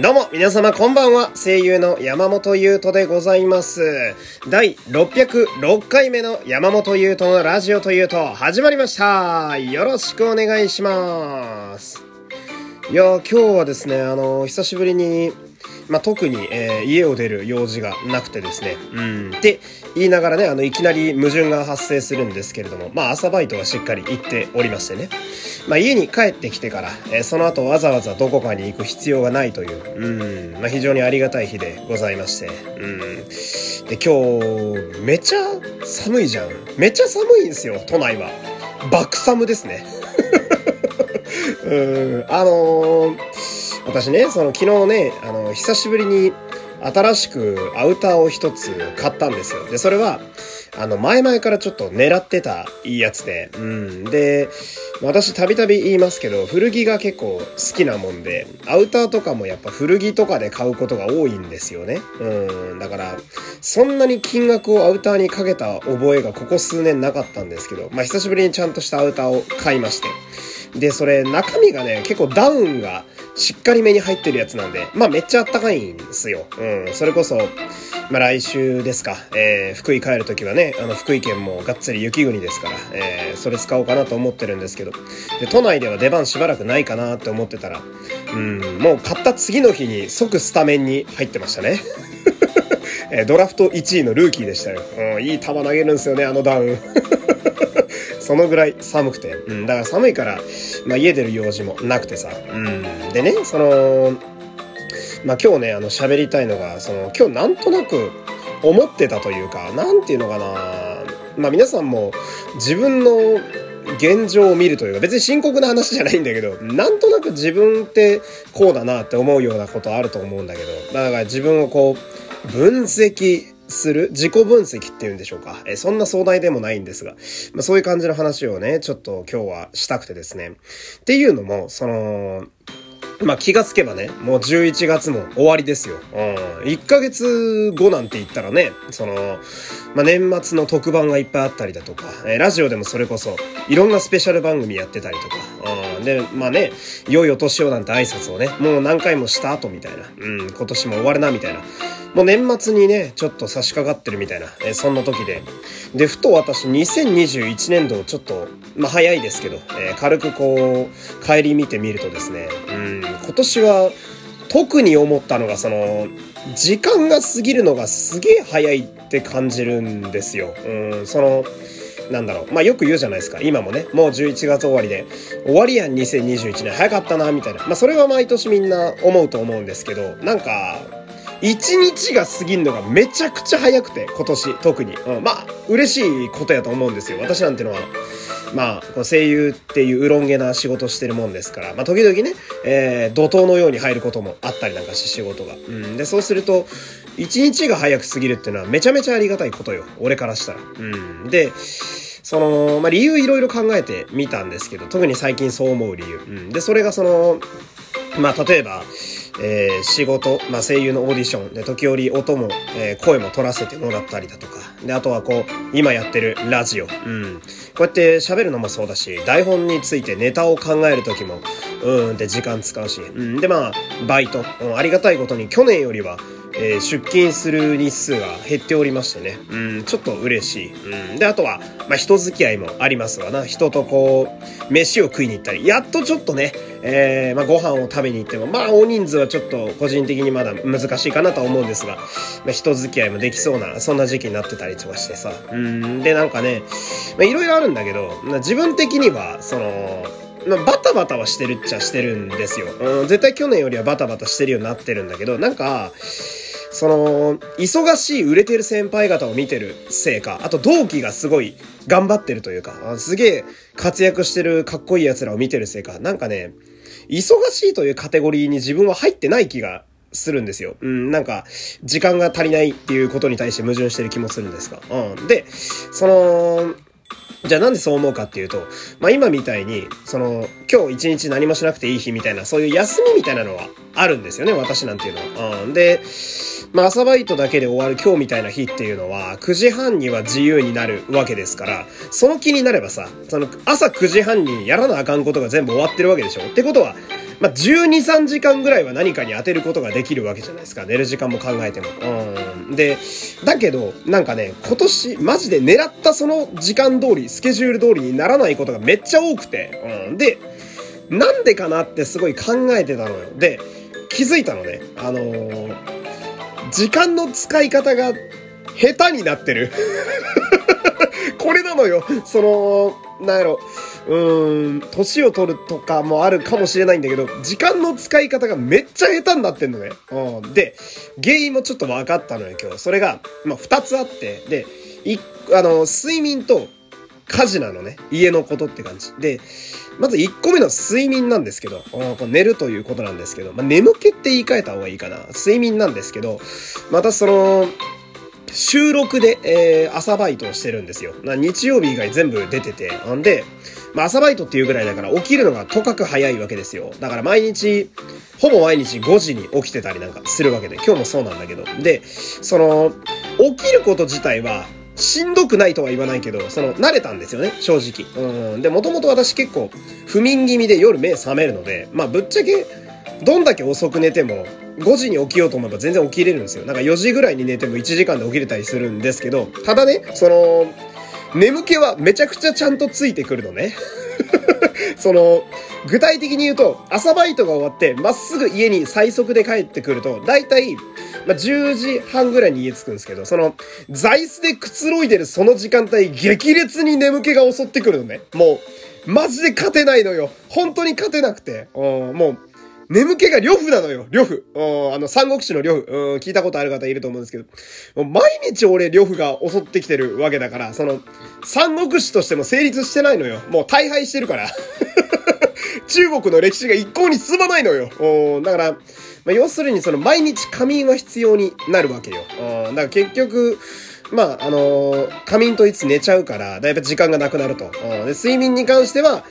どうも、皆様こんばんは。声優の山本優斗でございます。第606回目の山本優斗のラジオというと始まりました。よろしくお願いします。いやー、今日はですね、あのー久しぶりに、まあ、特に、えー家を出る用事がなくてですね。うん。って言いながらね、あの、いきなり矛盾が発生するんですけれども、まあ、朝バイトはしっかり行っておりましてね。まあ、家に帰ってきてから、えーその後わざわざどこかに行く必要がないという、うん。まあ、非常にありがたい日でございまして。うん。で、今日、めちゃ寒いじゃん。めちゃ寒いんですよ、都内は。爆寒ですね。うん、あのー私ね、その昨日ね、あの、久しぶりに新しくアウターを一つ買ったんですよ。で、それは、あの、前々からちょっと狙ってたいいやつで、うん。で、私たびたび言いますけど、古着が結構好きなもんで、アウターとかもやっぱ古着とかで買うことが多いんですよね。うん。だから、そんなに金額をアウターにかけた覚えがここ数年なかったんですけど、まあ久しぶりにちゃんとしたアウターを買いまして。で、それ、中身がね、結構ダウンがしっかりめに入ってるやつなんで、まあめっちゃあったかいんですよ。うん。それこそ、まあ来週ですか、えー、福井帰るときはね、あの、福井県もがっつり雪国ですから、えー、それ使おうかなと思ってるんですけど、で、都内では出番しばらくないかなって思ってたら、うん、もう買った次の日に即スタメンに入ってましたね。えドラフト1位のルーキーでしたよ。うん、いい球投げるんですよね、あのダウン。そのぐらい寒くて。うん、だから寒いから、まあ家出る用事もなくてさ。うん。でね、その、まあ今日ね、あの喋りたいのが、その今日なんとなく思ってたというか、なんていうのかな。まあ皆さんも自分の現状を見るというか、別に深刻な話じゃないんだけど、なんとなく自分ってこうだなって思うようなことあると思うんだけど、だから自分をこう、分析する自己分析っていうんでしょうか。えそんな壮大でもないんですが、まあそういう感じの話をね、ちょっと今日はしたくてですね。っていうのも、その、まあ気がつけばね、もう11月も終わりですよ。うん。1ヶ月後なんて言ったらね、その、まあ年末の特番がいっぱいあったりだとか、えラジオでもそれこそ、いろんなスペシャル番組やってたりとか、うん。で、まあね、良いお年をなんて挨拶をね、もう何回もした後みたいな、うん、今年も終わるなみたいな。もう年末にね、ちょっと差し掛かってるみたいな、えーそんな時で。で、ふと私2021年度をちょっと、まあ早いですけど、えー軽くこう、帰り見てみるとですね、うん、今年は特に思ったのが、その、時間が過ぎるのがすげえ早いって感じるんですよ。うん、その、なんだろう。まあよく言うじゃないですか。今もね、もう11月終わりで、終わりやん2021年早かったな、みたいな。まあそれは毎年みんな思うと思うんですけど、なんか、一日が過ぎるのがめちゃくちゃ早くて、今年、特に。うん、まあ、嬉しいことやと思うんですよ。私なんてのは、まあ、声優っていううろんげな仕事してるもんですから、まあ、時々ね、えー、怒涛のように入ることもあったりなんかし仕事が。うん。で、そうすると、一日が早く過ぎるっていうのはめちゃめちゃありがたいことよ。俺からしたら。うん。で、その、まあ、理由いろいろ考えてみたんですけど、特に最近そう思う理由。うん。で、それがその、まあ、例えば、えー仕事、まあ、声優のオーディションで時折音も、えー声も取らせてもらったりだとか。であとはこう今やってるラジオ、うん、こうやって喋るのもそうだし台本についてネタを考える時もうんって時間使うし、うん、でまあバイト、うんありがたいことに去年よりはえー出勤する日数が減っておりましてね、うん、ちょっと嬉しい。うん、で、あとは、まあ、人付き合いもありますわな。人とこう、飯を食いに行ったり、やっとちょっとね、えーまあ、ご飯を食べに行っても、まあ、大人数はちょっと個人的にまだ難しいかなとは思うんですが、まあ、人付き合いもできそうな、そんな時期になってたりとかしてさ。うん、で、なんかね、まあ、いろいろあるんだけど、まあ自分的には、その、まあ、バタバタはしてるっちゃしてるんですよ。うん、絶対去年よりはバタバタしてるようになってるんだけど、なんか、その、忙しい売れてる先輩方を見てるせいか、あと同期がすごい頑張ってるというか、すげえ活躍してるかっこいい奴らを見てるせいか、なんかね、忙しいというカテゴリーに自分は入ってない気がするんですよ。うん、なんか、時間が足りないっていうことに対して矛盾してる気もするんですが。うん。で、その、じゃあなんでそう思うかっていうと、まあ今みたいに、その、今日一日何もしなくていい日みたいな、そういう休みみたいなのはあるんですよね、私なんていうのは。うん。で、まあ朝バイトだけで終わる今日みたいな日っていうのは、9時半には自由になるわけですから、その気になればさ、その朝9時半にやらなあかんことが全部終わってるわけでしょってことは、まあ、12、3時間ぐらいは何かに当てることができるわけじゃないですか。寝る時間も考えても。うん。で、だけど、なんかね、今年、マジで狙ったその時間通り、スケジュール通りにならないことがめっちゃ多くて。うん。で、なんでかなってすごい考えてたのよ。で、気づいたのね。あのー、時間の使い方が下手になってる。これなのよ。その、なんやろ。うーん、年を取るとかもあるかもしれないんだけど、時間の使い方がめっちゃ下手になってんのね。うん。で、原因もちょっと分かったのよ、今日。それが、まあ、二つあって、で、い、あの、睡眠と家事なのね。家のことって感じ。で、まず1個目の睡眠なんですけど、寝るということなんですけど、まあ、眠気って言い換えた方がいいかな。睡眠なんですけど、またその、収録で、えー、朝バイトをしてるんですよ。日曜日以外全部出てて。んで、まあ、朝バイトっていうぐらいだから起きるのがとかく早いわけですよ。だから毎日、ほぼ毎日5時に起きてたりなんかするわけで、今日もそうなんだけど。で、その、起きること自体は、しんどくないとは言わないけど、その、慣れたんですよね、正直。うん。で、もともと私結構、不眠気味で夜目覚めるので、まあ、ぶっちゃけ、どんだけ遅く寝ても、5時に起きようと思えば全然起きれるんですよ。なんか4時ぐらいに寝ても1時間で起きれたりするんですけど、ただね、その、眠気はめちゃくちゃちゃんとついてくるのね。その、具体的に言うと、朝バイトが終わって、まっすぐ家に最速で帰ってくると、だいたい、まあ、10時半ぐらいに家着くんですけど、その、座椅子でくつろいでるその時間帯、激烈に眠気が襲ってくるのね。もう、マジで勝てないのよ。本当に勝てなくて。もう、眠気が呂布なのよ、呂布。あの、三国志の呂布。聞いたことある方いると思うんですけど、毎日俺呂布が襲ってきてるわけだから、その、三国志としても成立してないのよ。もう大敗してるから。中国の歴史が一向に進まないのよ。だから、まあ、要するにその毎日仮眠は必要になるわけよ。だから結局、まあ、あのー、仮眠といつ寝ちゃうから、だいぶ時間がなくなると。で睡眠に関しては、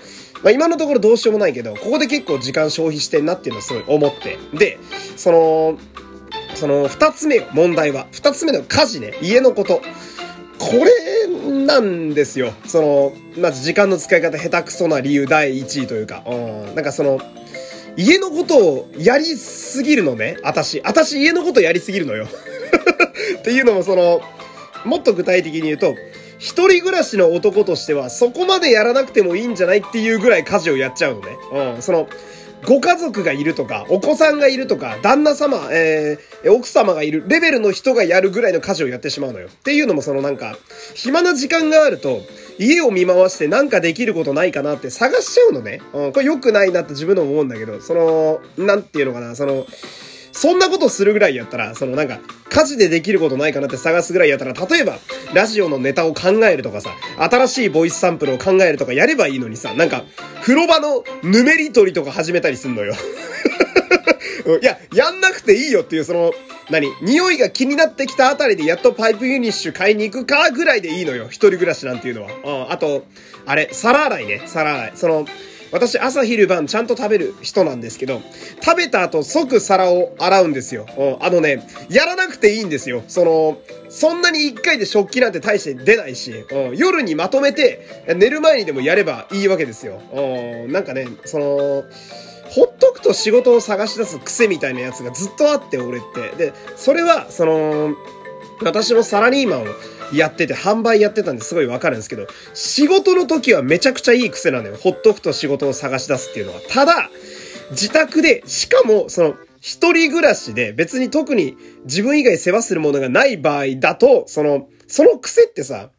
まあ、今のところどうしようもないけど、ここで結構時間消費してんなっていうのをすごい思って。で、その、その二つ目、問題は。二つ目の家事ね、家のこと。これなんですよ。その、まず時間の使い方下手くそな理由第一位というか、うん、なんかその、家のことをやりすぎるのね、私。私家のことやりすぎるのよ。っていうのもその、もっと具体的に言うと、一人暮らしの男としては、そこまでやらなくてもいいんじゃないっていうぐらい家事をやっちゃうのね。うん、その、ご家族がいるとか、お子さんがいるとか、旦那様、えー、奥様がいるレベルの人がやるぐらいの家事をやってしまうのよ。っていうのもそのなんか、暇な時間があると、家を見回してなんかできることないかなって探しちゃうのね。うん、これ良くないなって自分でも思うんだけど、その、なんていうのかな、その、そんなことするぐらいやったら、そのなんか、家事でできることないかなって探すぐらいやったら、例えば、ラジオのネタを考えるとかさ、新しいボイスサンプルを考えるとかやればいいのにさ、なんか、風呂場のぬめり取りとか始めたりすんのよ。いや、やんなくていいよっていう、その、何匂いが気になってきたあたりでやっとパイプユニッシュ買いに行くかぐらいでいいのよ。一人暮らしなんていうのは。うん。あと、あれ、皿洗いね。皿洗い。その、私朝昼晩ちゃんと食べる人なんですけど、食べた後即皿を洗うんですよ。あのね、やらなくていいんですよ。その、そんなに一回で食器なんて大して出ないし、夜にまとめて寝る前にでもやればいいわけですよ。なんかね、その、ほっとくと仕事を探し出す癖みたいなやつがずっとあって、俺って。で、それは、その、私もサラリーマンをやってて、販売やってたんですごいわかるんですけど、仕事の時はめちゃくちゃいい癖なのよ。ほっとくと仕事を探し出すっていうのは。ただ、自宅で、しかも、その、一人暮らしで別に特に自分以外世話するものがない場合だと、その、その癖ってさ、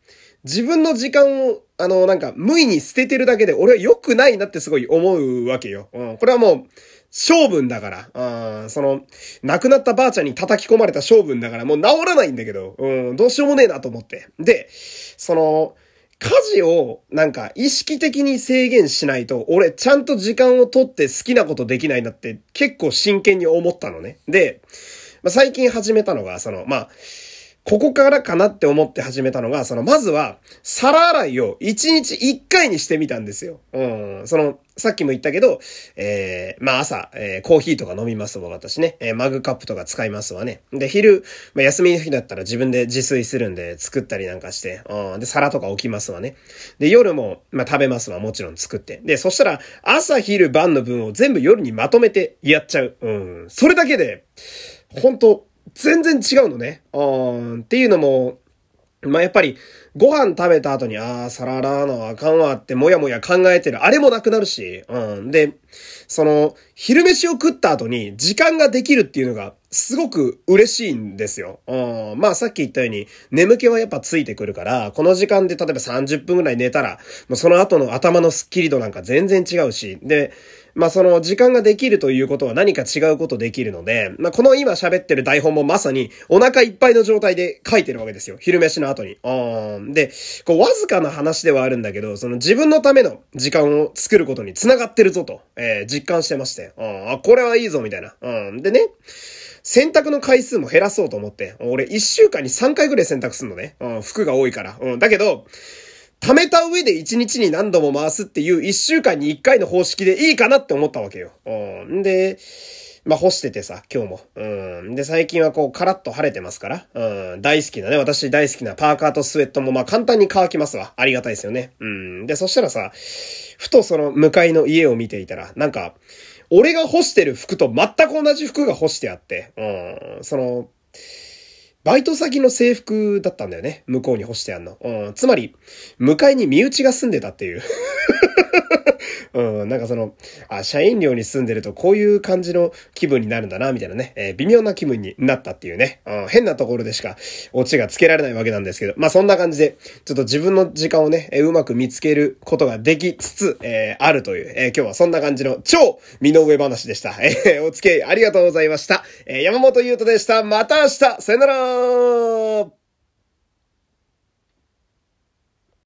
自分の時間を、あの、なんか、無意に捨ててるだけで、俺は良くないなってすごい思うわけよ。うん。これはもう、性分だから、うん、その、亡くなったばあちゃんに叩き込まれた性分だから、もう治らないんだけど、うん、どうしようもねえなと思って。で、その、家事をなんか意識的に制限しないと、俺ちゃんと時間をとって好きなことできないなって結構真剣に思ったのね。で、まあ、最近始めたのが、その、まあ、ここからかなって思って始めたのが、その、まずは、皿洗いを1日1回にしてみたんですよ。うん。その、さっきも言ったけど、えー、まあ朝、えー、コーヒーとか飲みますわ、私ね。えー、マグカップとか使いますわね。で、昼、まあ休みの日だったら自分で自炊するんで作ったりなんかして、うん。で、皿とか置きますわね。で、夜も、まあ食べますわ、もちろん作って。で、そしたら、朝、昼、晩の分を全部夜にまとめてやっちゃう。うん。それだけで、本当全然違うのね。うん。っていうのも、まあ、やっぱり、ご飯食べた後に、ああ、皿洗うのあかんわってもやもや考えてる。あれもなくなるし、うん。で、その、昼飯を食った後に時間ができるっていうのが、すごく嬉しいんですよ。うん。まあさっき言ったように、眠気はやっぱついてくるから、この時間で例えば30分くらい寝たら、もうその後の頭のスッキリ度なんか全然違うし、で、まあその時間ができるということは何か違うことできるので、まあこの今喋ってる台本もまさにお腹いっぱいの状態で書いてるわけですよ。昼飯の後に。うん。で、こうわずかな話ではあるんだけど、その自分のための時間を作ることに繋がってるぞと、えー、実感してまして。あ、これはいいぞみたいな。うん。でね、洗濯の回数も減らそうと思って、俺一週間に3回ぐらい洗濯すんのね。うん、服が多いから。うん、だけど、貯めた上で1日に何度も回すっていう1週間に1回の方式でいいかなって思ったわけよ。うん。で、まあ、干しててさ、今日も。うん。で、最近はこう、カラッと晴れてますから。うん。大好きなね、私大好きなパーカーとスウェットもまあ、簡単に乾きますわ。ありがたいですよね。うん。で、そしたらさ、ふとその向かいの家を見ていたら、なんか、俺が干してる服と全く同じ服が干してあって、うん。その、バイト先の制服だったんだよね。向こうに干してあんの。うん。つまり、向かいに身内が住んでたっていううん、なんかその、あ、社員寮に住んでるとこういう感じの気分になるんだな、みたいなね、えー、微妙な気分になったっていうね、うん、変なところでしかオチがつけられないわけなんですけど、まあそんな感じで、ちょっと自分の時間をね、えー、うまく見つけることができつつ、えー、あるという、え今日はそんな感じの超身の上話でした。えお付き合いありがとうございました。え山本優斗でした。また明日さよなら